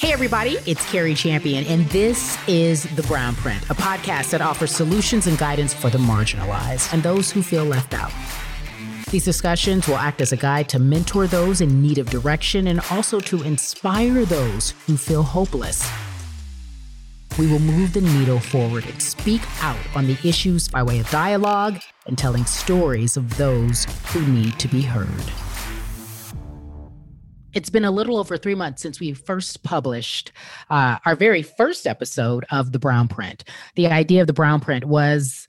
Hey, everybody, it's Cari Champion, and this is The Brownprint, a podcast that offers solutions and guidance for the marginalized and those who feel left out. These discussions will act as a guide to mentor those in need of direction and also to inspire those who feel hopeless. We will move the needle forward and speak out on the issues by way of dialogue and telling stories of those who need to be heard. It's been a little over three months since we first published uh, our very first episode of the Brownprint. The idea of the Brownprint was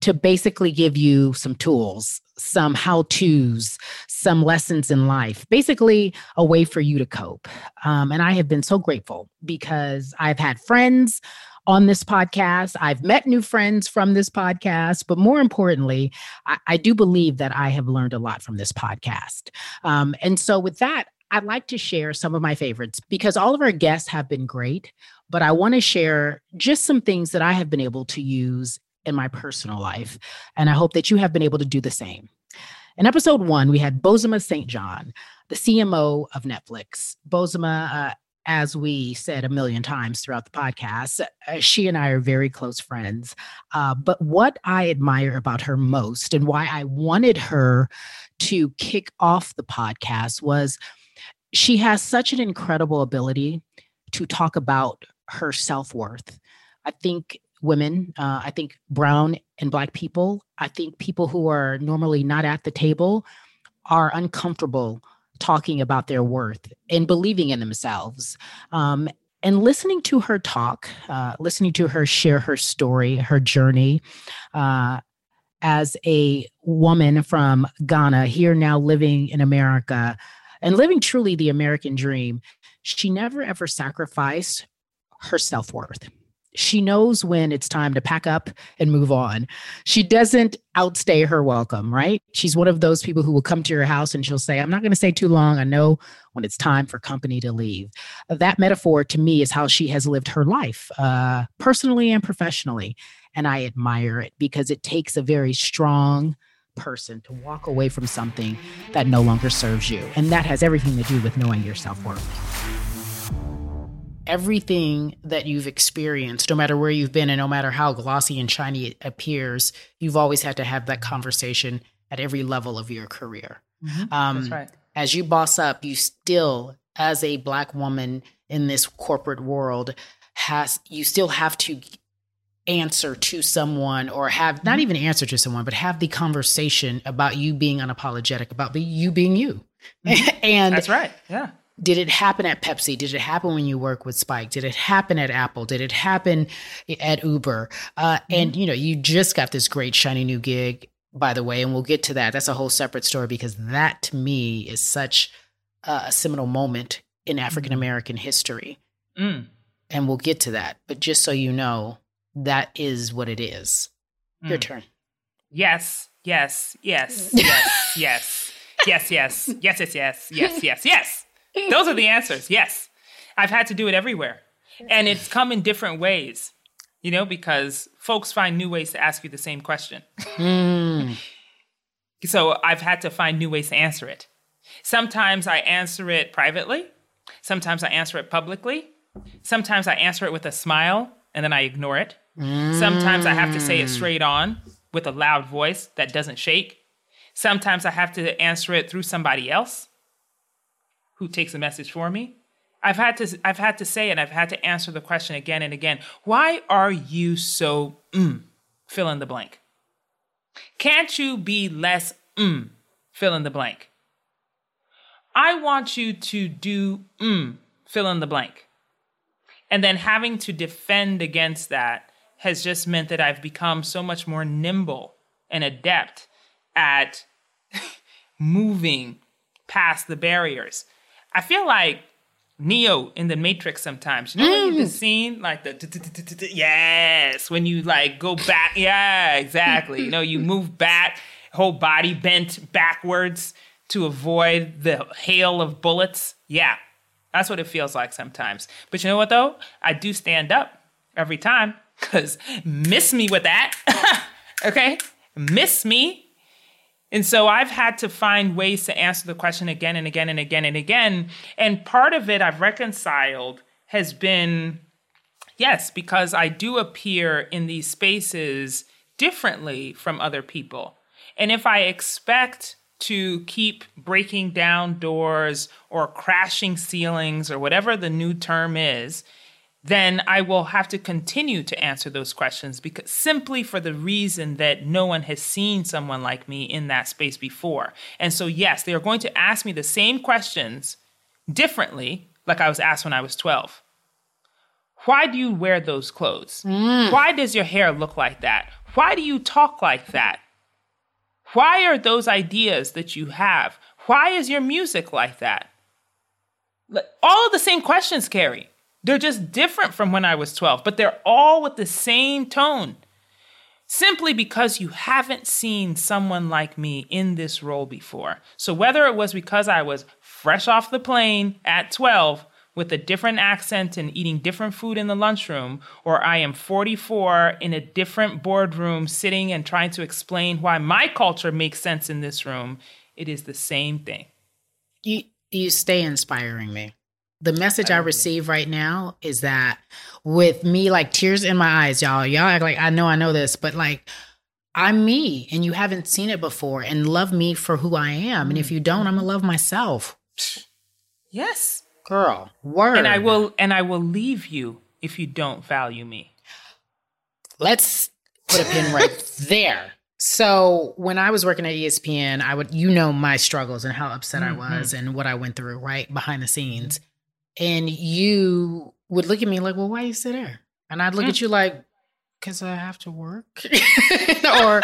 to basically give you some tools, some how to's, some lessons in life, basically a way for you to cope. Um, and I have been so grateful because I've had friends on this podcast. I've met new friends from this podcast, but more importantly, I, I do believe that I have learned a lot from this podcast. Um, and so, with that, I'd like to share some of my favorites because all of our guests have been great, but I want to share just some things that I have been able to use in my personal life. And I hope that you have been able to do the same. In episode one, we had Bozoma St. John, the CMO of Netflix. Bozoma, uh, as we said a million times throughout the podcast, uh, she and I are very close friends. Uh, but what I admire about her most and why I wanted her to kick off the podcast was she has such an incredible ability to talk about her self worth. I think women, uh, I think brown and black people, I think people who are normally not at the table are uncomfortable talking about their worth and believing in themselves. Um, and listening to her talk, uh, listening to her share her story, her journey, uh, as a woman from Ghana, here now living in America, and living truly the American dream, she never ever sacrificed her self worth. She knows when it's time to pack up and move on. She doesn't outstay her welcome, right? She's one of those people who will come to your house and she'll say, I'm not going to stay too long. I know when it's time for company to leave. That metaphor to me is how she has lived her life, uh, personally and professionally. And I admire it because it takes a very strong, person to walk away from something that no longer serves you. And that has everything to do with knowing your self worth. Everything that you've experienced, no matter where you've been and no matter how glossy and shiny it appears, you've always had to have that conversation at every level of your career. Mm-hmm. Um, That's right. As you boss up, you still, as a Black woman in this corporate world, has you still have to answer to someone or have not mm-hmm. even answer to someone but have the conversation about you being unapologetic about the, you being you mm-hmm. and that's right yeah did it happen at Pepsi? Did it happen when you work with Spike? Did it happen at Apple? Did it happen at Uber? Uh, mm-hmm. And you know, you just got this great shiny new gig, by the way, and we'll get to that. That's a whole separate story because that to me is such a seminal moment in African American history. Mm. And we'll get to that. But just so you know, that is what it is. Mm. Your turn. Yes, yes, yes, yes, yes, yes, yes, yes, yes, yes, yes, yes, yes. Those are the answers. Yes. I've had to do it everywhere. And it's come in different ways, you know, because folks find new ways to ask you the same question. Mm. So I've had to find new ways to answer it. Sometimes I answer it privately, sometimes I answer it publicly, sometimes I answer it with a smile and then I ignore it. Sometimes I have to say it straight on with a loud voice that doesn't shake. Sometimes I have to answer it through somebody else who takes a message for me. I've had to I've had to say it. I've had to answer the question again and again. Why are you so mm, fill in the blank? Can't you be less mm, fill in the blank? I want you to do mm, fill in the blank. And then having to defend against that has just meant that I've become so much more nimble and adept at moving past the barriers. I feel like Neo in the Matrix sometimes. You know mm. the scene like the yes when you like go back. Yeah, exactly. You know you move back, whole body bent backwards to avoid the hail of bullets. Yeah, that's what it feels like sometimes. But you know what though? I do stand up every time because miss me with that. okay? Miss me. And so I've had to find ways to answer the question again and again and again and again. And part of it I've reconciled has been yes, because I do appear in these spaces differently from other people. And if I expect to keep breaking down doors or crashing ceilings or whatever the new term is, then I will have to continue to answer those questions because simply for the reason that no one has seen someone like me in that space before. And so, yes, they are going to ask me the same questions differently, like I was asked when I was 12. Why do you wear those clothes? Mm. Why does your hair look like that? Why do you talk like that? Why are those ideas that you have? Why is your music like that? All of the same questions, Cari. They're just different from when I was 12, but they're all with the same tone. Simply because you haven't seen someone like me in this role before. So, whether it was because I was fresh off the plane at 12 with a different accent and eating different food in the lunchroom, or I am 44 in a different boardroom sitting and trying to explain why my culture makes sense in this room, it is the same thing. You, you stay inspiring me the message I, I receive right now is that with me like tears in my eyes, y'all, y'all act like I know I know this, but like I'm me and you haven't seen it before and love me for who I am. And if you don't, I'm gonna love myself. Yes. Girl, word. And I will and I will leave you if you don't value me. Let's put a pin right there. So when I was working at ESPN, I would you know my struggles and how upset mm-hmm. I was and what I went through, right? Behind the scenes and you would look at me like, well, why you sit there? And I'd look mm. at you like, because I have to work, or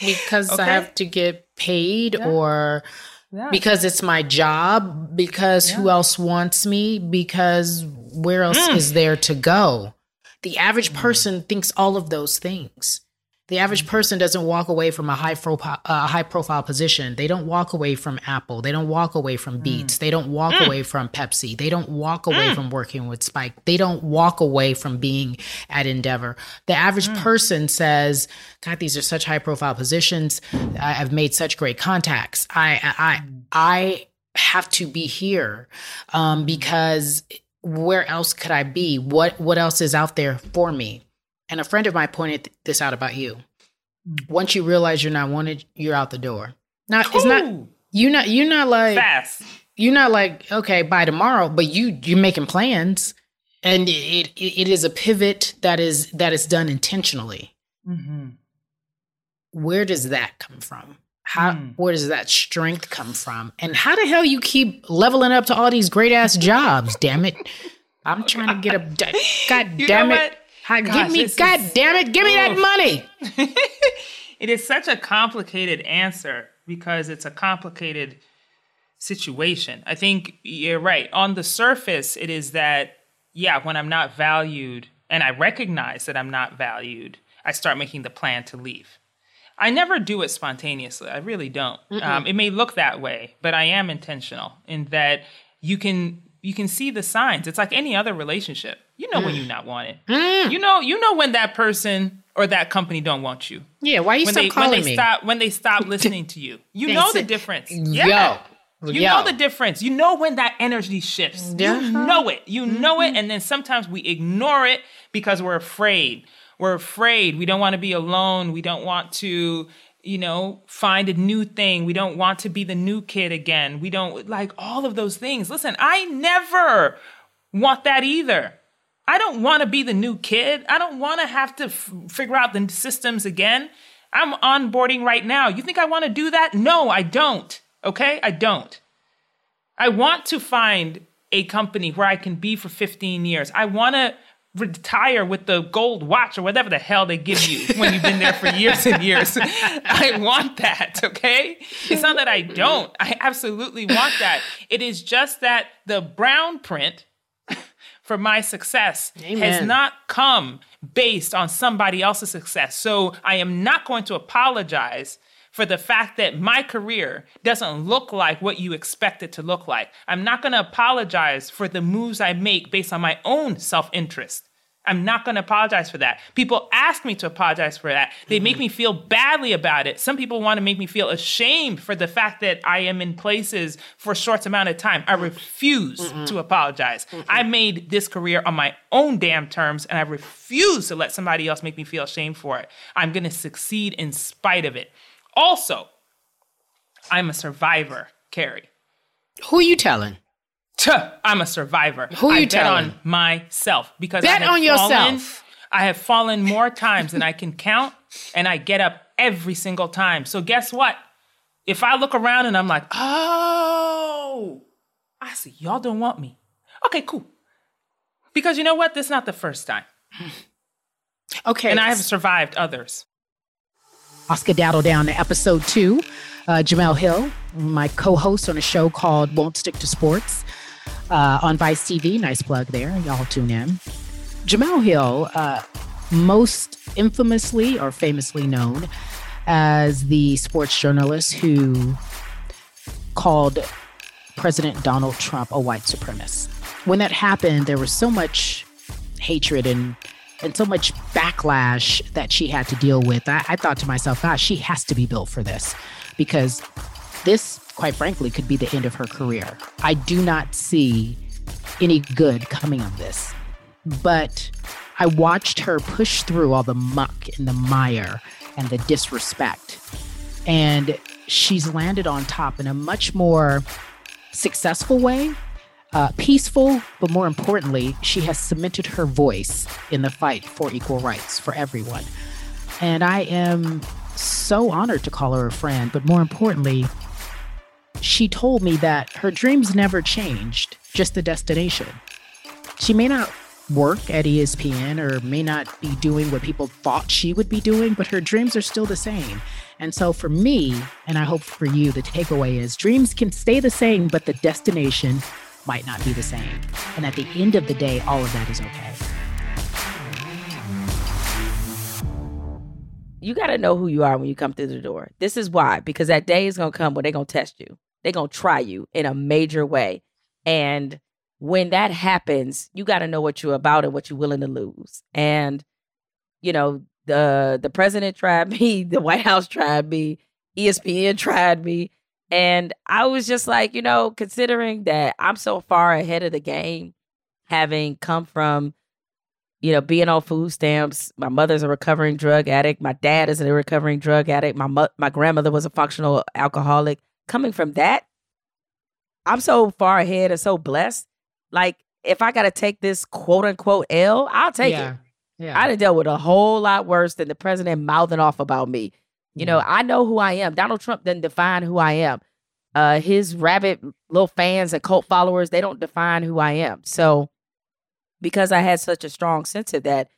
because okay. I have to get paid, yeah. or yeah. because it's my job, because yeah. who else wants me, because where else mm. is there to go? The average mm. person thinks all of those things. The average person doesn't walk away from a high profile, uh, high profile position. They don't walk away from Apple. They don't walk away from Beats. Mm. They don't walk mm. away from Pepsi. They don't walk away mm. from working with Spike. They don't walk away from being at Endeavor. The average mm. person says, "God, these are such high profile positions. I've made such great contacts. I, I, I have to be here um, because." Where else could I be? What what else is out there for me? And a friend of mine pointed this out about you. Mm. Once you realize you're not wanted, you're out the door. Now cool. it's not you not you're not like fast. You're not like okay by tomorrow, but you you're making plans, and it it, it is a pivot that is that is done intentionally. Mm-hmm. Where does that come from? How mm. where does that strength come from? And how the hell you keep leveling up to all these great ass jobs? damn it! I'm trying to get a god damn it. Gosh, give me, God is, damn it, give me that money. it is such a complicated answer because it's a complicated situation. I think you're right. On the surface, it is that, yeah, when I'm not valued and I recognize that I'm not valued, I start making the plan to leave. I never do it spontaneously. I really don't. Um, it may look that way, but I am intentional in that you can you can see the signs. It's like any other relationship. You know mm. when you're not wanted. Mm. You know, you know when that person or that company don't want you. Yeah, why you when stop they, calling when they me? Stop, when they stop listening to you. You know the difference. Yeah. Yo. You Yo. know the difference. You know when that energy shifts. Yeah. You know it. You mm-hmm. know it. And then sometimes we ignore it because we're afraid. We're afraid. We don't want to be alone. We don't want to you know, find a new thing. We don't want to be the new kid again. We don't like all of those things. Listen, I never want that either. I don't want to be the new kid. I don't want to have to f- figure out the systems again. I'm onboarding right now. You think I want to do that? No, I don't. Okay? I don't. I want to find a company where I can be for 15 years. I want to retire with the gold watch or whatever the hell they give you when you've been there for years and years. I want that, okay? It's not that I don't. I absolutely want that. It is just that the brown print for my success Amen. has not come based on somebody else's success. So I am not going to apologize for the fact that my career doesn't look like what you expect it to look like. I'm not going to apologize for the moves I make based on my own self interest. I'm not going to apologize for that. People ask me to apologize for that. They make me feel badly about it. Some people want to make me feel ashamed for the fact that I am in places for a short amount of time. I refuse Mm-mm. to apologize. Mm-mm. I made this career on my own damn terms, and I refuse to let somebody else make me feel ashamed for it. I'm going to succeed in spite of it. Also, I'm a survivor, Cari. Who are you telling? Tuh, I'm a survivor. Who are you I telling? bet on myself because bet I on fallen, yourself. I have fallen more times than I can count, and I get up every single time. So guess what? If I look around and I'm like, oh, I see y'all don't want me. Okay, cool. Because you know what? This is not the first time. Okay. And I have survived others. Oscar Daddle down to episode two. Uh, Jemele Hill, my co host on a show called Won't Stick to Sports uh, on Vice TV. Nice plug there. Y'all tune in. Jemele Hill, uh, most infamously or famously known as the sports journalist who called President Donald Trump a white supremacist. When that happened, there was so much hatred and and so much backlash that she had to deal with. I, I thought to myself, gosh, she has to be built for this because this, quite frankly, could be the end of her career. I do not see any good coming of this. But I watched her push through all the muck and the mire and the disrespect. And she's landed on top in a much more successful way, uh, peaceful, but more importantly, she has cemented her voice in the fight for equal rights for everyone. And I am so honored to call her a friend, but more importantly, she told me that her dreams never changed, just the destination. She may not work at ESPN or may not be doing what people thought she would be doing, but her dreams are still the same. And so for me, and I hope for you, the takeaway is dreams can stay the same, but the destination might not be the same. And at the end of the day, all of that is okay. You got to know who you are when you come through the door. This is why, because that day is going to come where they're going to test you. They're going to try you in a major way. And when that happens, you got to know what you're about and what you're willing to lose. And you know, the the president tried me, the White House tried me, ESPN tried me, and I was just like, you know, considering that I'm so far ahead of the game, having come from you know, being on food stamps. My mother's a recovering drug addict. My dad is a recovering drug addict. My mo- my grandmother was a functional alcoholic. Coming from that, I'm so far ahead and so blessed like, if I got to take this quote unquote L, I'll take yeah. it. Yeah. I done dealt with a whole lot worse than the president mouthing off about me. You know, I know who I am. Donald Trump doesn't define who I am. Uh, his rabid little fans and cult followers, they don't define who I am. So, because I had such a strong sense of that,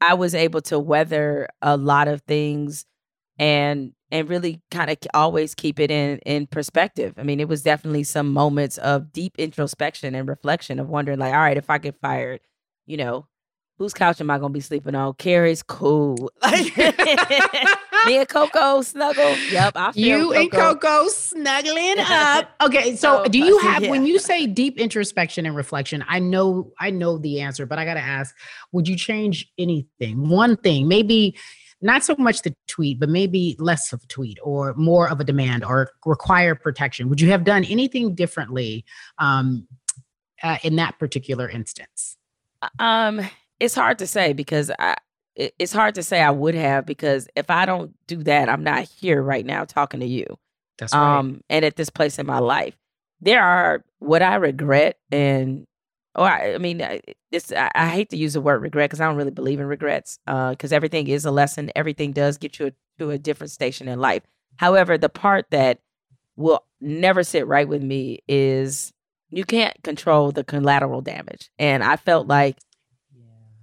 I was able to weather a lot of things and and really kind of always keep it in in perspective. I mean, it was definitely some moments of deep introspection and reflection of wondering, like, all right, if I get fired, you know, whose couch am I gonna be sleeping on? Cari's cool. Like Me and Coco snuggle. Yep, I feel you Coco. and Coco snuggling up. Okay, so Oh, do you have when you say deep introspection and reflection? I know I know the answer, but I got to ask: Would you change anything? One thing, maybe not so much the tweet, but maybe less of a tweet or more of a demand or require protection. Would you have done anything differently um, uh, in that particular instance? Um, it's hard to say because I it's hard to say I would have because if I don't do that, I'm not here right now talking to you. That's right. um and at this place in my life there are what i regret and or i, I mean I- it's I, I hate to use the word regret because i don't really believe in regrets uh because everything is a lesson everything does get you to a different station in life however the part that will never sit right with me is you can't control the collateral damage and i felt like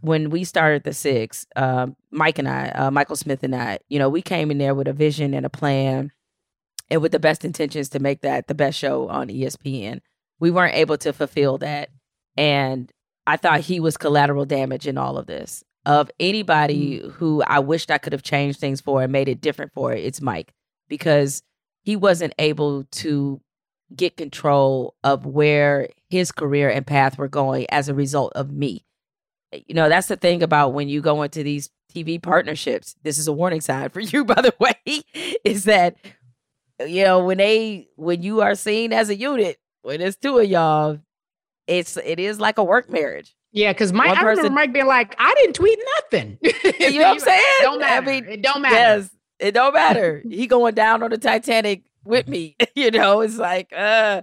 when we started the six um, mike and i uh, michael smith and i you know we came in there with a vision and a plan and with the best intentions to make that the best show on ESPN. We weren't able to fulfill that. And I thought he was collateral damage in all of this. Of anybody mm-hmm. who I wished I could have changed things for and made it different for, it's Mike because he wasn't able to get control of where his career and path were going as a result of me. you know, that's the thing about when you go into these TV partnerships. This is a warning sign for you, by the way, is that you know when they when you are seen as a unit, when there's two of y'all, it's it is like a work marriage. Yeah, because Mike, I remember Mike being like, "I didn't tweet nothing." you know what I'm saying? Don't matter. I mean, it don't matter. Yes, it don't matter. he going down on the Titanic with me. you know, it's like, uh.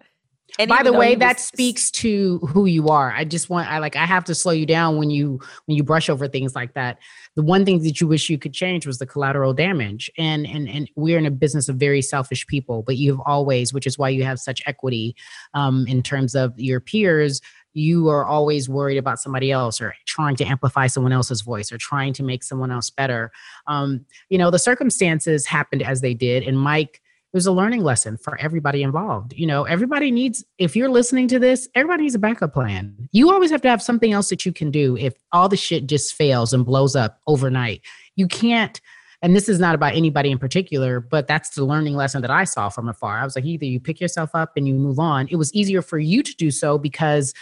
And By the way, was, that speaks to who you are. I just want I like I have to slow you down when you when you brush over things like that. The one thing that you wish you could change was the collateral damage. And and and we're in a business of very selfish people, but you've always, which is why you have such equity um, in terms of your peers, you are always worried about somebody else or trying to amplify someone else's voice or trying to make someone else better. Um, you know, the circumstances happened as they did, and Mike was a learning lesson for everybody involved. You know, everybody needs, if you're listening to this, everybody needs a backup plan. You always have to have something else that you can do if all the shit just fails and blows up overnight. You can't, and this is not about anybody in particular, but that's the learning lesson that I saw from afar. I was like, either you pick yourself up and you move on. It was easier for you to do so because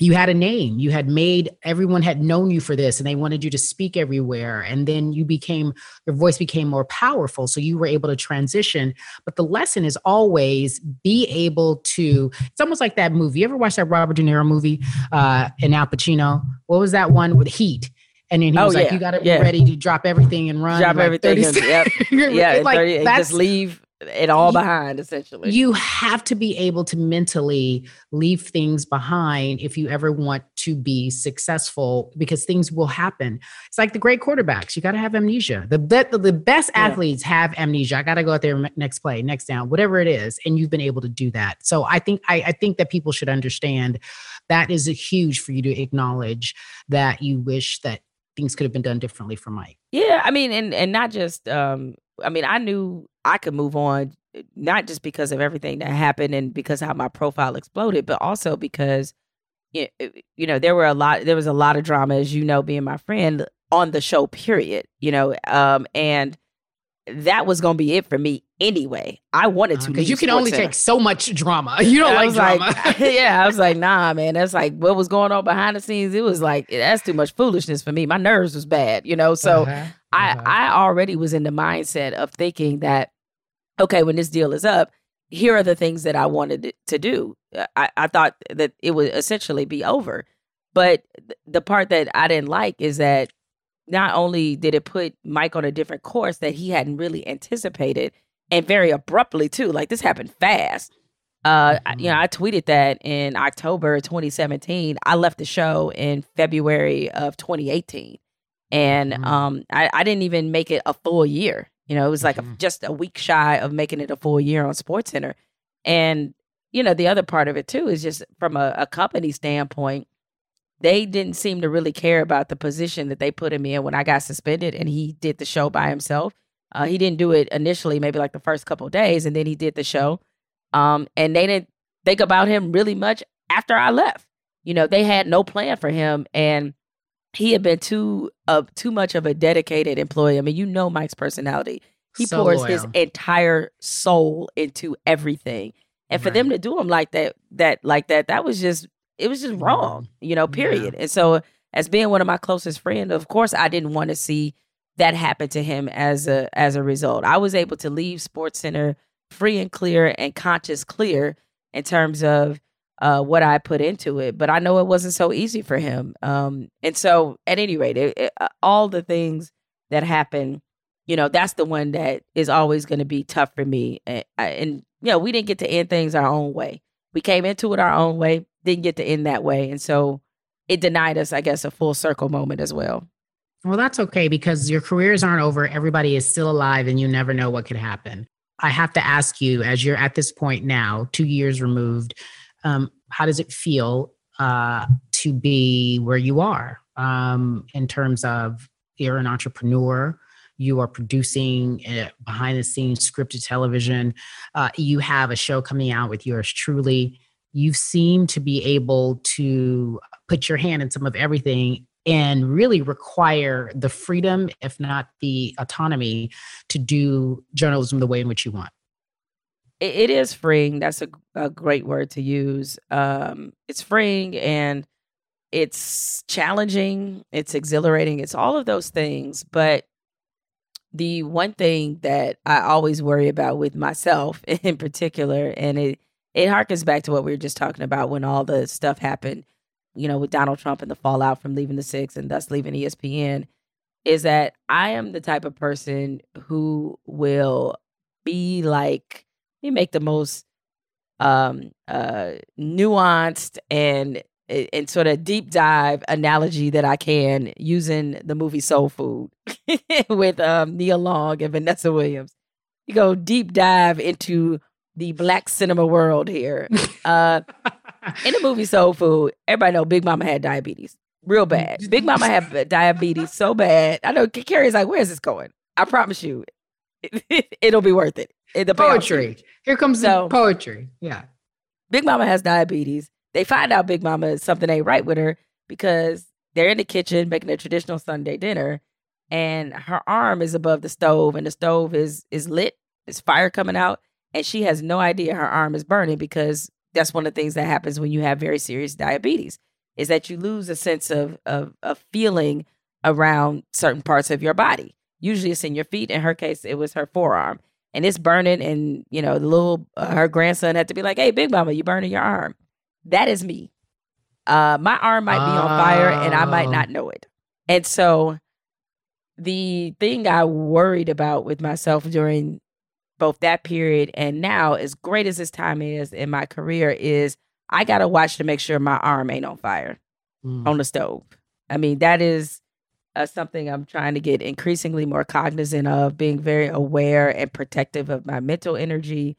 you had a name you had made everyone had known you for this and they wanted you to speak everywhere and then you became your voice became more powerful so you were able to transition but the lesson is always be able to it's almost like that movie you ever watch that robert de niro movie uh in al pacino what was that one with heat and then he oh, was yeah, like, "You got to be yeah. ready to drop everything and run." Drop like everything. And, yep. yeah, like 30, just leave it all you, behind essentially. you have to be able to mentally leave things behind if you ever want to be successful because things will happen. It's like the great quarterbacks. You got to have amnesia. The, the, the best athletes yeah. have amnesia. I got to go out there next play next down whatever it is and you've been able to do that. So i think I, I think that people should understand that is a huge for you to acknowledge that you wish that things could have been done differently for mike. Yeah i mean and and not just um I mean, I knew I could move on, not just because of everything that happened and because how my profile exploded, but also because, eh, you know, there were a lot, there was a lot of drama, as you know, being my friend on the show, period, you know, um, and that was going to be it for me anyway. I wanted to because you can only Center. take so much drama. You don't like drama. Like, yeah, I was like, nah, man. That's like what was going on behind the scenes. It was like that's too much foolishness for me. My nerves was bad, you know. So uh-huh. I uh-huh. I already was in the mindset of thinking that okay, when this deal is up, here are the things that I wanted to do. Uh, I, I thought that it would essentially be over. But the part that I didn't like is that not only did it put Mike on a different course that he hadn't really anticipated and very abruptly too. Like this happened fast. Uh, mm-hmm. you know, I tweeted that in October 2017. I left the show in February of 2018, and mm-hmm. um, I, I, didn't even make it a full year. You know, it was like mm-hmm. a, just a week shy of making it a full year on SportsCenter. And you know, the other part of it too is just from a, a company standpoint they didn't seem to really care about the position that they put him in when I got suspended and he did the show by himself. Uh, he didn't do it initially, maybe like the first couple days, and then he did the show. Um, and they didn't think about him really much after I left. You know, they had no plan for him, and he had been too of uh, too much of a dedicated employee. I mean, you know Mike's personality. He so pours loyal. his entire soul into everything. And right. for them to do him like that, that like that, that was just it was just wrong, you know, period. Yeah. And so as being one of my closest friends, of course I didn't want to see that happen to him as a as a result. I was able to leave SportsCenter free and clear and conscious clear in terms of uh, what I put into it, but I know it wasn't so easy for him. Um, and so, at any rate, it, it, uh, all the things that happen, you know, that's the one that is always going to be tough for me. And, and, you know, we didn't get to end things our own way. We came into it our own way didn't get to end that way. And so it denied us, I guess, a full circle moment as well. Well, that's okay because your careers aren't over. Everybody is still alive and you never know what could happen. I have to ask you, as you're at this point now, two years removed, um, how does it feel uh, to be where you are um, in terms of you're an entrepreneur? You are producing uh, behind the scenes scripted television. Uh, you have a show coming out with yours truly you seem to be able to put your hand in some of everything and really require the freedom, if not the autonomy, to do journalism the way in which you want. It is freeing. That's a, a great word to use. Um, it's freeing, and it's challenging, it's exhilarating, it's all of those things. But the one thing that I always worry about with myself in particular, and it it harkens back to what we were just talking about when all the stuff happened, you know, with Donald Trump and the fallout from leaving the six and thus leaving ESPN, is that I am the type of person who will be like, me make the most um uh nuanced and and sort of deep dive analogy that I can using the movie Soul Food with um, Nia Long and Vanessa Williams. You go deep dive into the black cinema world here. Uh, in the movie Soul Food, everybody know Big Mama had diabetes, real bad. Big Mama had diabetes so bad. I know Cari's like, "Where's this going?" I promise you, it, will be worth it. The poetry. Here comes so, the poetry. Yeah. Big Mama has diabetes they find out Big Mama something ain't right with her because they're in the kitchen making a traditional Sunday dinner, and her arm is above the stove, and the stove is is lit. There's fire coming out, and she has no idea her arm is burning because that's one of the things that happens when you have very serious diabetes is that you lose a sense of of, of feeling around certain parts of your body. Usually, it's in your feet. In her case, it was her forearm, and it's burning. And you know, the little uh, her grandson had to be like, "Hey, Big Mama, you burning your arm." That is me. Uh, my arm might be on fire and I might not oh. know it. And so the thing I worried about with myself during both that period and now, as great as this time is in my career, is I got to watch to make sure my arm ain't on fire mm. on the stove. I mean, that is uh, something I'm trying to get increasingly more cognizant of, being very aware and protective of my mental energy,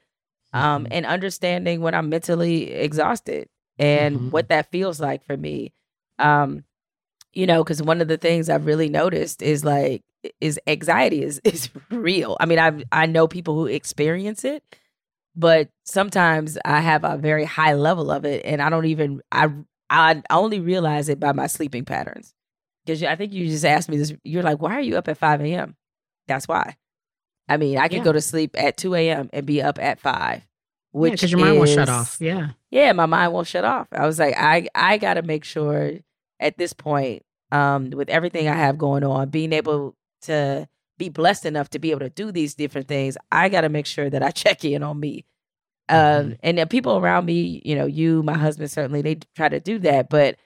um, mm-hmm. and understanding when I'm mentally exhausted and mm-hmm. what that feels like for me. Um, you know, because one of the things I've really noticed is like is anxiety is is real. I mean, I I know people who experience it, but sometimes I have a very high level of it, and I don't even I I only realize it by my sleeping patterns. Because I think you just asked me this. You're like, why are you up at five a.m.? That's why. I mean, I could yeah. go to sleep at two a.m. and be up at five which because yeah, your mind won't shut off. Yeah, yeah, my mind won't shut off. I was like, I I got to make sure at this point, um, with everything I have going on, being able to be blessed enough to be able to do these different things, I got to make sure that I check in on me. Mm-hmm. Um, and the people around me, you know, you, my husband, certainly they try to do that, but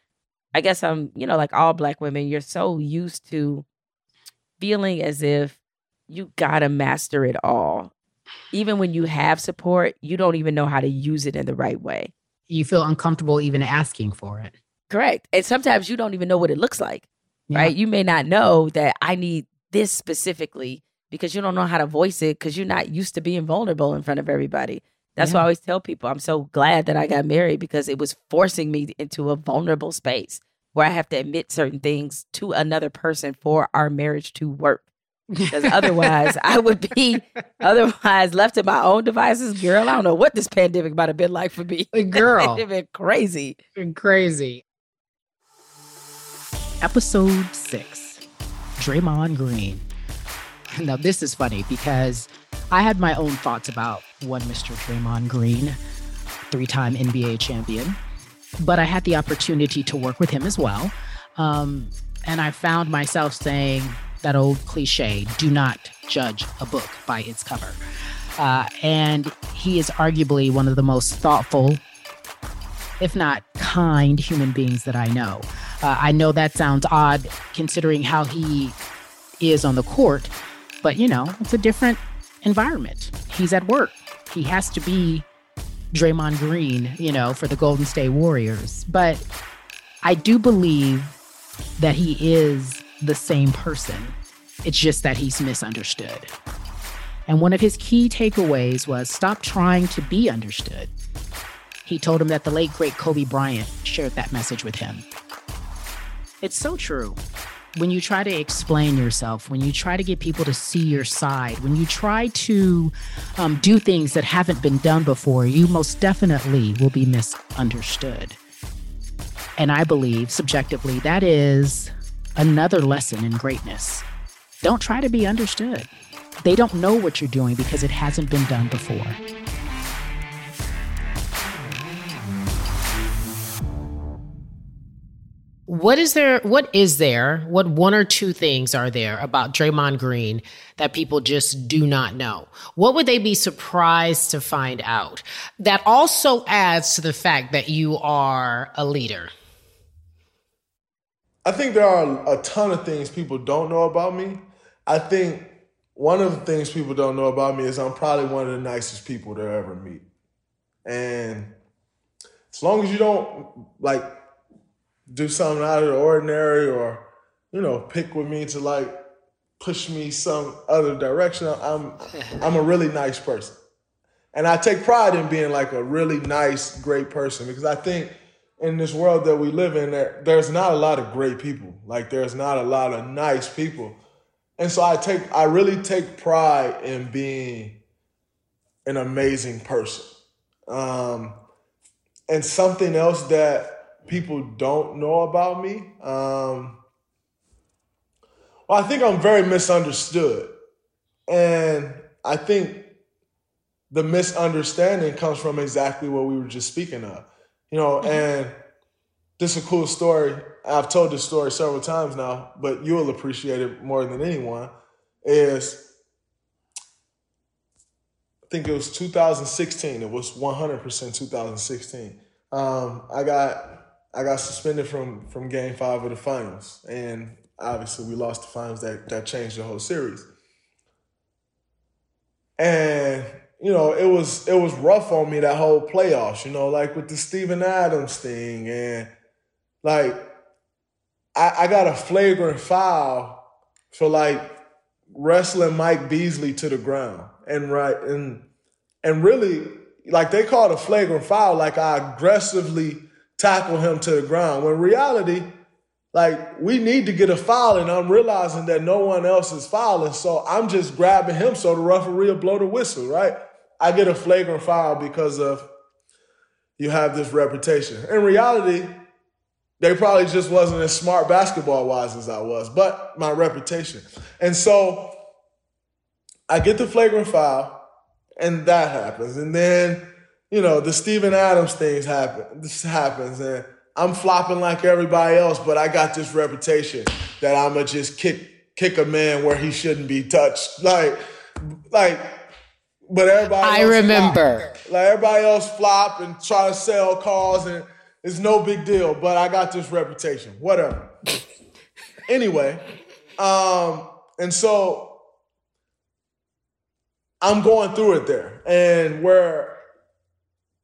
I guess I'm, you know, like all black women, you're so used to feeling as if you gotta master it all even when you have support, you don't even know how to use it in the right way. You feel uncomfortable even asking for it. Correct. And sometimes you don't even know what it looks like, yeah. right? You may not know that I need this specifically because you don't know how to voice it because you're not used to being vulnerable in front of everybody. That's yeah. why I always tell people I'm so glad that I got married because it was forcing me into a vulnerable space where I have to admit certain things to another person for our marriage to work because otherwise I would be otherwise left to my own devices. Girl, I don't know what this pandemic might have been like for me. Girl, it'd been crazy, been crazy. Episode six, Draymond Green. Now this is funny because I had my own thoughts about one Mr. Draymond Green, three-time NBA champion, but I had the opportunity to work with him as well, um, and I found myself saying that old cliche do not judge a book by its cover. Uh, and he is arguably one of the most thoughtful, if not kind, human beings that I know. Uh, I know that sounds odd considering how he is on the court, but you know, it's a different environment. He's at work. He has to be Draymond Green, you know, for the Golden State Warriors. But I do believe that he is the same person. It's just that he's misunderstood. And one of his key takeaways was stop trying to be understood. He told him that the late, great Kobe Bryant shared that message with him. It's so true. When you try to explain yourself, when you try to get people to see your side, when you try to um, do things that haven't been done before, you most definitely will be misunderstood. And I believe, subjectively, that is Another lesson in greatness don't try to be understood. They don't know what you're doing because it hasn't been done before. What is there? What is there? What one or two things are there about Draymond Green that people just do not know? What would they be surprised to find out? That also adds to the fact that you are a leader. I think there are a ton of things people don't know about me. I think one of the things people don't know about me is I'm probably one of the nicest people to ever meet. And as long as you don't like do something out of the ordinary or, you know, pick with me to like push me some other direction. I'm I'm a really nice person. And I take pride in being like a really nice, great person because I think in this world that we live in, there, there's not a lot of great people. Like there's not a lot of nice people. And so I take I really take pride in being an amazing person. Um, and something else that people don't know about me. Um, well, I think I'm very misunderstood. And I think the misunderstanding comes from exactly what we were just speaking of. You know, mm-hmm. and this is a cool story. I've told this story several times now, but you'll appreciate it more than anyone. Is I think it was 2016. It was 100% 2016. Um, I got I got suspended from from game five of the finals. And obviously we lost the finals that, that changed the whole series. And, you know, it was it was rough on me that whole playoffs, you know, like with the Steven Adams thing and like I, I got a flagrant foul for like wrestling Mike Beasley to the ground. And right and and really like they called a flagrant foul like I aggressively tackle him to the ground. When reality, like we need to get a foul, and I'm realizing that no one else is fouling, so I'm just grabbing him so the referee will blow the whistle, right? I get a flagrant foul because of you have this reputation. In reality, they probably just wasn't as smart basketball wise as I was, but my reputation. And so I get the flagrant foul, and that happens. And then you know, the Steven Adams things happen. This happens, and I'm flopping like everybody else, but I got this reputation that I'ma just kick kick a man where he shouldn't be touched. Like, like, but everybody. I remember. Flop. Like everybody else flop and try to sell cars, and it's no big deal. But I got this reputation. Whatever. anyway, um, and so I'm going through it there, and where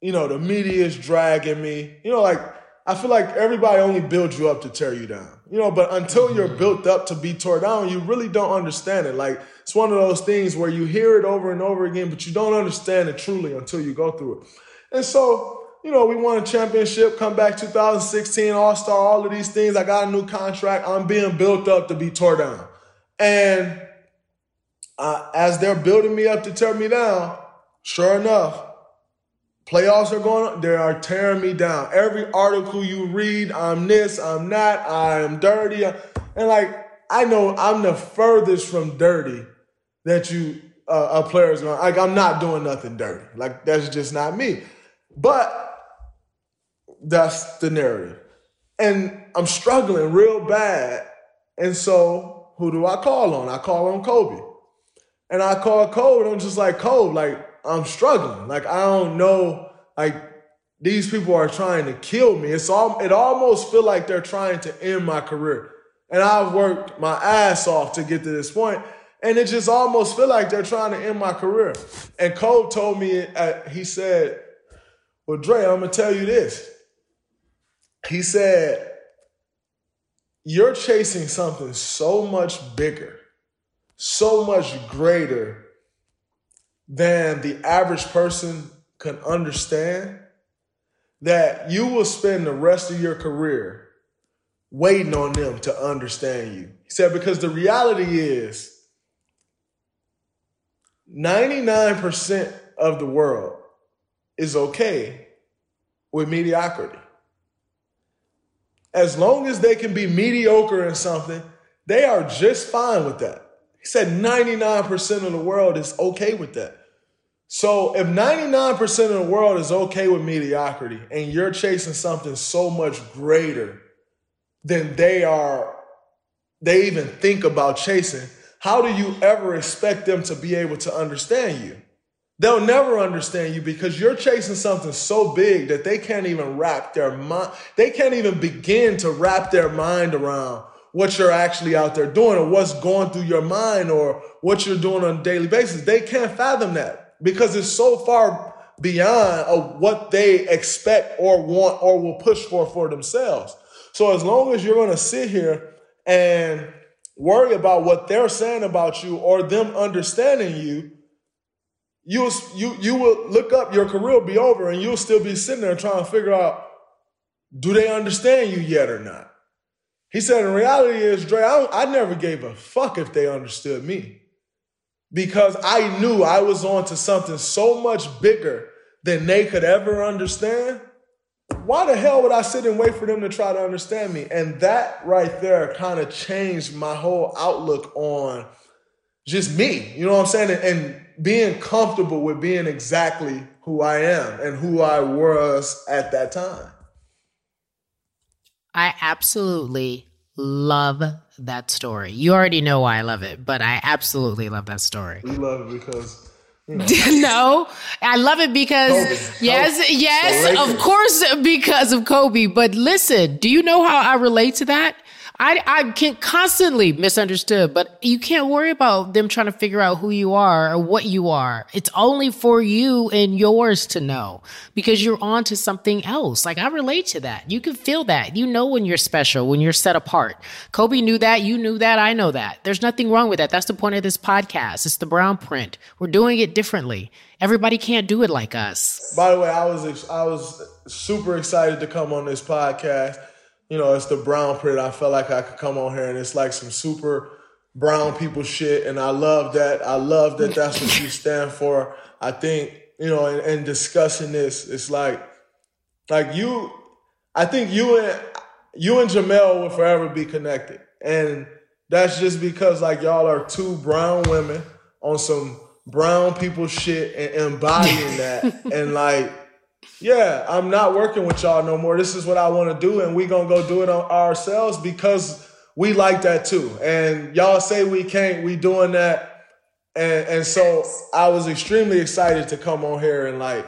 you know, the media is dragging me. You know, like I feel like everybody only builds you up to tear you down. You know, but until you're mm-hmm. built up to be torn down, you really don't understand it. Like it's one of those things where you hear it over and over again, but you don't understand it truly until you go through it. And so, you know, we won a championship, come back 2016, All Star, all of these things. I got a new contract. I'm being built up to be torn down. And uh, as they're building me up to tear me down, sure enough, Playoffs are going on. They are tearing me down. Every article you read, I'm this, I'm that, I'm dirty. And like, I know I'm the furthest from dirty that you, uh, a player is going. Like, I'm not doing nothing dirty. Like, that's just not me. But that's the narrative. And I'm struggling real bad. And so, who do I call on? I call on Kobe. And I call Kobe, and I'm just like, Kobe, like, I'm struggling. Like I don't know. Like these people are trying to kill me. It's all. It almost feel like they're trying to end my career. And I've worked my ass off to get to this point, and it just almost feel like they're trying to end my career. And Cole told me. Uh, he said, "Well, Dre, I'm gonna tell you this." He said, "You're chasing something so much bigger, so much greater." Than the average person can understand, that you will spend the rest of your career waiting on them to understand you. He said, because the reality is 99% of the world is okay with mediocrity. As long as they can be mediocre in something, they are just fine with that. He said 99% of the world is okay with that. So if 99% of the world is okay with mediocrity and you're chasing something so much greater than they are, they even think about chasing, how do you ever expect them to be able to understand you? They'll never understand you because you're chasing something so big that they can't even wrap their mind, they can't even begin to wrap their mind around what you're actually out there doing or what's going through your mind or what you're doing on a daily basis. They can't fathom that because it's so far beyond of what they expect or want or will push for for themselves. So as long as you're going to sit here and worry about what they're saying about you or them understanding you, you you you will look up your career will be over and you'll still be sitting there trying to figure out do they understand you yet or not he said, in reality is, Dre, I, I never gave a fuck if they understood me because I knew I was on to something so much bigger than they could ever understand. Why the hell would I sit and wait for them to try to understand me? And that right there kind of changed my whole outlook on just me. You know what I'm saying? And, being comfortable with being exactly who I am and who I was at that time. I absolutely love that story. You already know why I love it, but I absolutely love that story. We love it because you know. no, I love it because Kobe. yes, Kobe. yes, of course because of Kobe. But listen, do you know how I relate to that? I, I can constantly misunderstood, but you can't worry about them trying to figure out who you are or what you are. It's only for you and yours to know because you're on to something else. Like I relate to that. You can feel that. You know when you're special, when you're set apart. Kobe knew that. You knew that. I know that. There's nothing wrong with that. That's the point of this podcast. It's the Brownprint. We're doing it differently. Everybody can't do it like us. By the way, I was I was super excited to come on this podcast you know, it's the Brownprint. I felt like I could come on here and it's like some super brown people shit. And I love that. I love that that's what you stand for. I think, you know, and, in discussing this, it's like, like you, I think you and, you and Jemele will forever be connected. And that's just because like y'all are two brown women on some brown people shit and embodying that. and like, yeah, I'm not working with y'all no more. This is what I want to do, and we gonna go do it on ourselves because we like that too. And y'all say we can't, we doing that. And and so I was extremely excited to come on here and like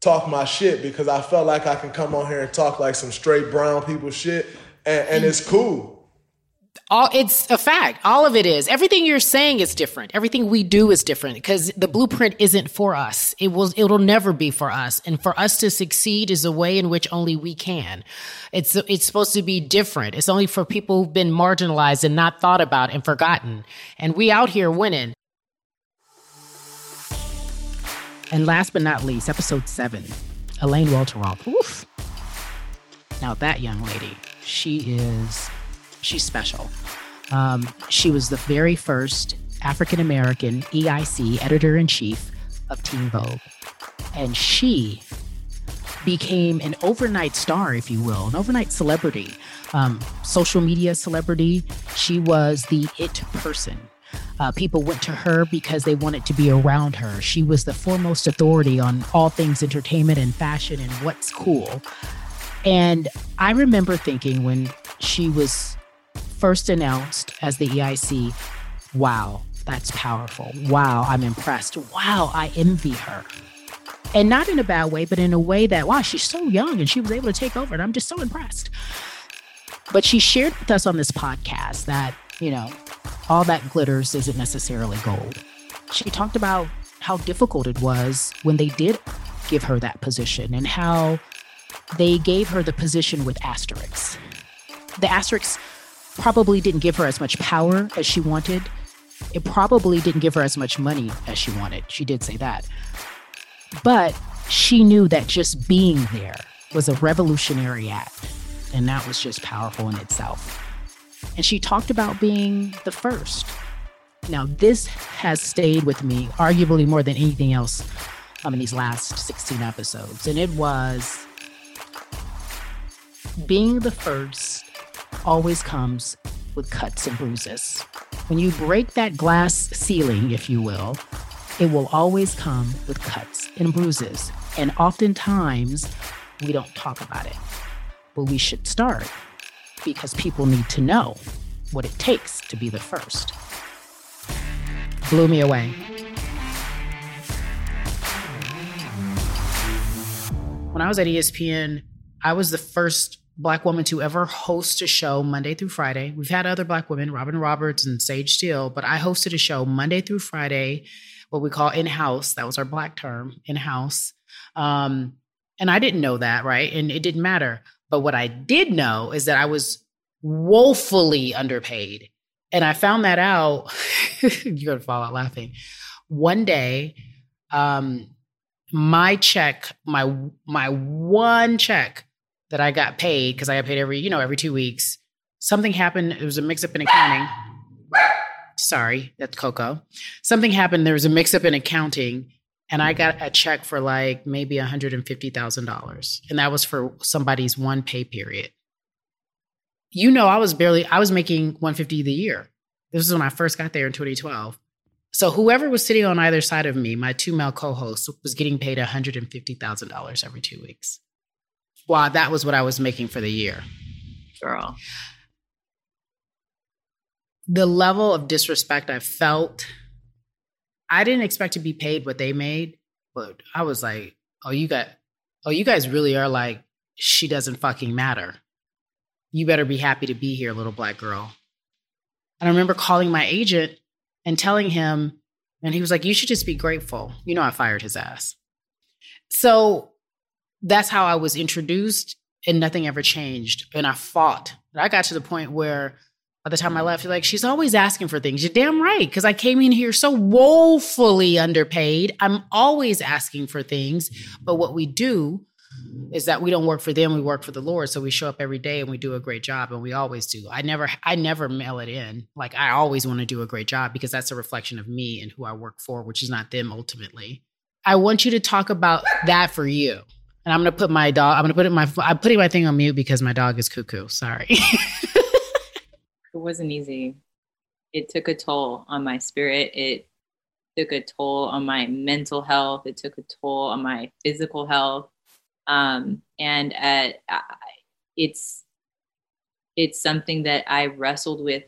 talk my shit because I felt like I can come on here and talk like some straight brown people shit, and, and it's cool all it's a fact. All of it is. Everything you're saying is different. Everything we do is different because the blueprint isn't for us. It will it'll never be for us. And for us to succeed is a way in which only we can. It's it's supposed to be different. It's only for people who've been marginalized and not thought about and forgotten. And we out here winning. And last but not least episode 7 elaine welteroth Oof. now that young lady she is she's special. Um, she was the very first African American EIC editor in chief of Teen Vogue. And she became an overnight star, if you will, an overnight celebrity, um, social media celebrity. She was the it person. Uh, people went to her because they wanted to be around her. She was the foremost authority on all things entertainment and fashion and what's cool. And I remember thinking when she was first announced as the EIC, wow, that's powerful. Wow, I'm impressed. Wow, I envy her. And not in a bad way, but in a way that, wow, she's so young and she was able to take over. And I'm just so impressed. But she shared with us on this podcast that, you know, all that glitters isn't necessarily gold. She talked about how difficult it was when they did give her that position and how they gave her the position with asterisks. The asterisks probably didn't give her as much power as she wanted. It probably didn't give her as much money as she wanted. She did say that. But she knew that just being there was a revolutionary act. And that was just powerful in itself. And she talked about being the first. Now, this has stayed with me arguably more than anything else um, in these last 16 episodes. And it was being the first always comes with cuts and bruises. When you break that glass ceiling, if you will, it will always come with cuts and bruises. And oftentimes, we don't talk about it. But we should start. because people need to know what it takes to be the first. Blew me away. When I was at ESPN, I was the first Black woman to ever host a show Monday through Friday. We've had other Black women, Robin Roberts and Sage Steele, but I hosted a show Monday through Friday, what we call in house. That was our Black term, in house. Um, and I didn't know that, right? And it didn't matter. But what I did know is that I was woefully underpaid. And I found that out. you're going to fall out laughing. One day, um, my check, my my one check that I got paid because I got paid every, you know, every two weeks. Something happened. It was a mix up in accounting. Sorry, that's Coco. Something happened. There was a mix up in accounting, and I got a check for like maybe $150,000. And that was for somebody's one pay period. You know, I was barely, I was making 150 the year. This was when I first got there in 2012. So whoever was sitting on either side of me, my two male co-hosts, was getting paid $150,000 every two weeks. Wow, that was what I was making for the year. Girl. The level of disrespect I felt, I didn't expect to be paid what they made, but I was like, oh, you got, oh, you guys really are like, she doesn't fucking matter. You better be happy to be here, little black girl. And I remember calling my agent and telling him, and he was like, you should just be grateful. You know, I fired his ass. So that's how I was introduced, and nothing ever changed. And I fought. I got to the point where by the time I left, like, she's always asking for things. You're damn right. Because I came in here so woefully underpaid. I'm always asking for things. But what we do is that we don't work for them, we work for the Lord. So we show up every day and we do a great job. And we always do. I never, I never mail it in. Like I always want to do a great job because that's a reflection of me and who I work for, which is not them ultimately. I want you to talk about that for you. And I'm gonna put my dog. I'm gonna put it my. I'm putting my thing on mute because my dog is cuckoo. Sorry. it wasn't easy. It took a toll on my spirit. It took a toll on my mental health. It took a toll on my physical health. Um, and uh, it's it's something that I wrestled with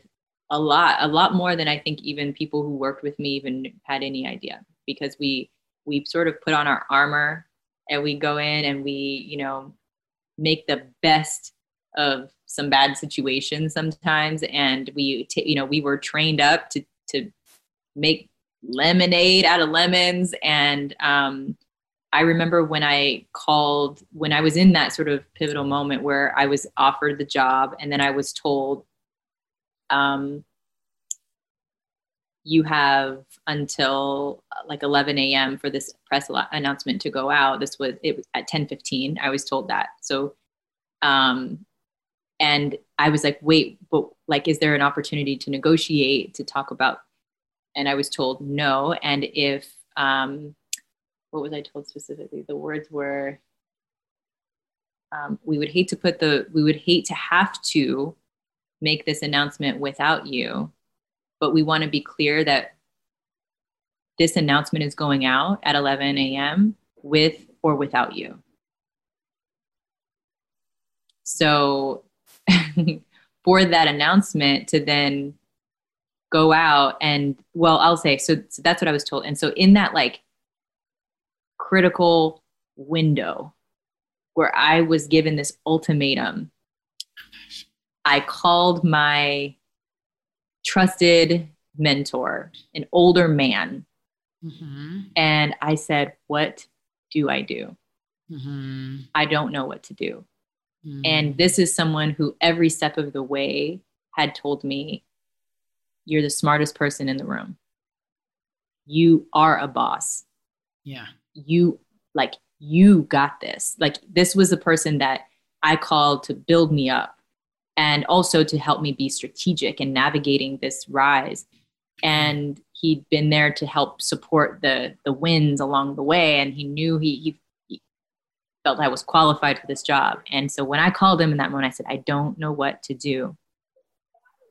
a lot, a lot more than I think even people who worked with me even had any idea because we we sort of put on our armor and we go in and we you know make the best of some bad situations sometimes. And we t- you know we were trained up to to make lemonade out of lemons. And um I remember when I called when I was in that sort of pivotal moment where I was offered the job and then I was told um you have until uh, like 11 a.m. for this press announcement to go out. This was it was at 10:15. I was told that. So, um, and I was like, wait, but like, is there an opportunity to negotiate to talk about? And I was told no. And if um, what was I told specifically? The words were, um, we would hate to put the, we would hate to have to make this announcement without you but we want to be clear that this announcement is going out at 11 a.m. with or without you. So, for that announcement to then go out and, well, I'll say, so, so that's what I was told. And so, in that like critical window where I was given this ultimatum, I called my trusted mentor, an older man. Mm-hmm. And I said, What do I do? Mm-hmm. I don't know what to do. Mm-hmm. And this is someone who every step of the way had told me, You're the smartest person in the room. You are a boss. Yeah. You like, you got this. Like, this was the person that I called to build me up and also to help me be strategic in navigating this rise. And he'd been there to help support the the wins along the way, and he knew he, he, felt I was qualified for this job. And so when I called him in that moment, I said, "I don't know what to do.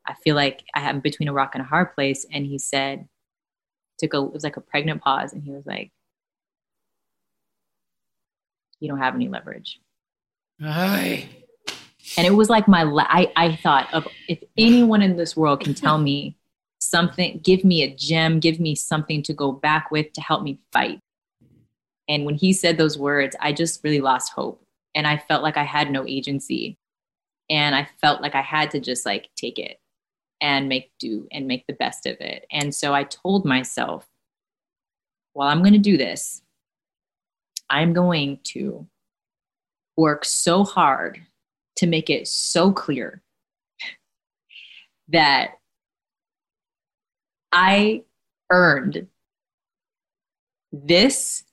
I feel like I am between a rock and a hard place." And he said, took a it was like a pregnant pause, and he was like, "You don't have any leverage." Aye And it was like my, la- I, I thought of if anyone in this world can tell me something, give me a gem, give me something to go back with to help me fight. And when he said those words, I just really lost hope. And I felt like I had no agency. And I felt like I had to just like take it and make do and make the best of it. And so I told myself, well, I'm going to do this. I'm going to work so hard to make it so clear that I earned this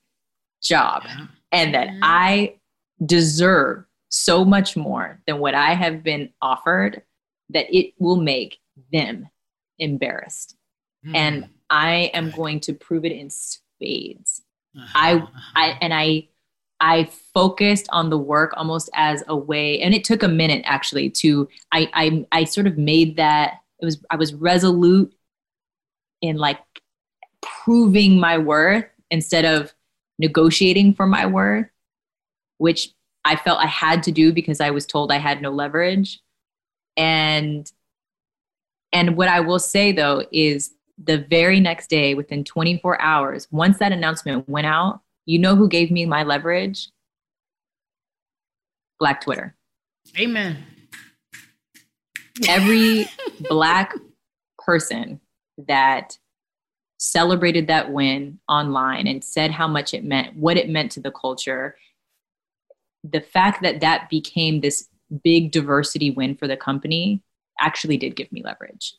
job Yeah. and that Mhm. I deserve so much more than what I have been offered that it will make them embarrassed. And Mm. I am going to prove it in spades. Uh-huh. I I and I I focused on the work almost as a way, and it took a minute actually to I I I sort of made that it was I was resolute in like proving my worth instead of negotiating for my worth, which I felt I had to do because I was told I had no leverage. And and what I will say though is the very next day, within 24 hours, once that announcement went out, you know who gave me my leverage? Black Twitter. Amen. Every black person that celebrated that win online and said how much it meant, what it meant to the culture, the fact that that became this big diversity win for the company actually did give me leverage.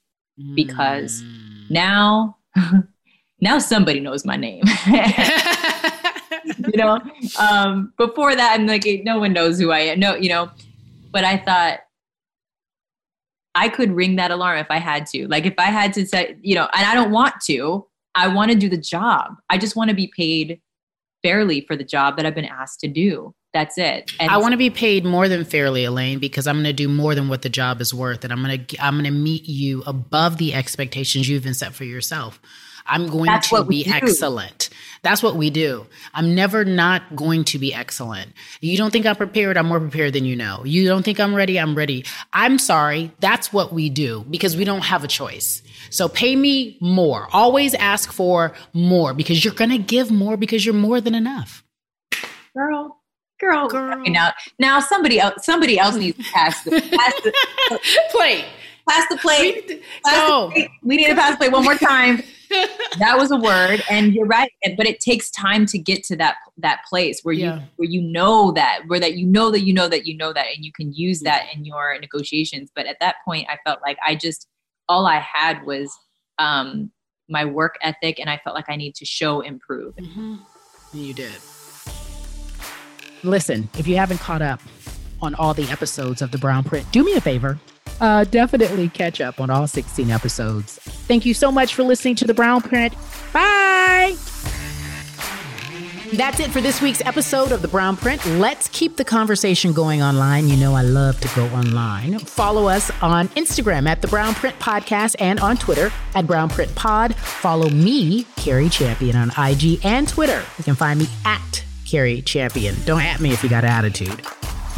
Because Mm. Now, now somebody knows my name. you know, um, before that, I'm like, no one knows who I am. No, you know, but I thought I could ring that alarm if I had to. Like, if I had to say, you know, and I don't want to, I want to do the job. I just want to be paid fairly for the job that I've been asked to do. That's it. And I want to be paid more than fairly, Elaine, because I'm going to do more than what the job is worth, and I'm going to I'm going to meet you above the expectations you've been set for yourself. I'm going That's to be do. excellent. That's what we do. I'm never not going to be excellent. You don't think I'm prepared? I'm more prepared than you know. You don't think I'm ready? I'm ready. I'm sorry. That's what we do because we don't have a choice. So pay me more. Always ask for more because you're going to give more because you're more than enough. girl, girl, Girl. Okay, now, now somebody else, somebody else needs to pass the, pass the, Play. pass the plate. Pass the No. plate. We need to pass the plate one more time. that was a word, and you're right. But it takes time to get to that that place where Yeah. you where you know that where that you know that you know that you know that, and you can use that in your negotiations. But at that point, I felt like I just all I had was um, my work ethic, and I felt like I need to show improve. You did. Listen, if you haven't caught up on all the episodes of The Brownprint, do me a favor. Uh, definitely catch up on all 16 episodes. Thank you so much for listening to The Brownprint. Bye. That's it for this week's episode of The Brownprint. Let's keep the conversation going online. You know, I love to go online. Follow us on Instagram at The Brownprint Podcast and on Twitter at Brownprint Pod. Follow me, Cari Champion, on IG and Twitter. You can find me at Cari Champion. Don't at me if you got attitude.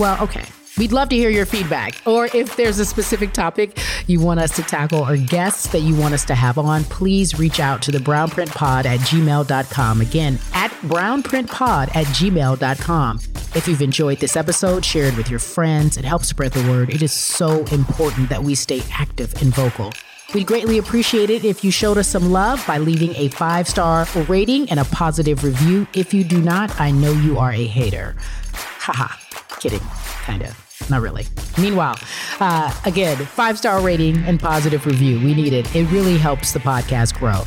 Well, okay. We'd love to hear your feedback. Or if there's a specific topic you want us to tackle or guests that you want us to have on, please reach out to the brownprintpod at gmail.com. Again, at brownprintpod at gmail.com. If you've enjoyed this episode, share it with your friends. It helps spread the word. It is so important that we stay active and vocal. We'd greatly appreciate it if you showed us some love by leaving a five star rating and a positive review. If you do not, I know you are a hater. Haha, kidding, kind of. Not really. Meanwhile, uh, again, five star rating and positive review. We need it. It really helps the podcast grow.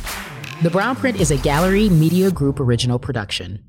The Brownprint is a Gallery Media Group original production.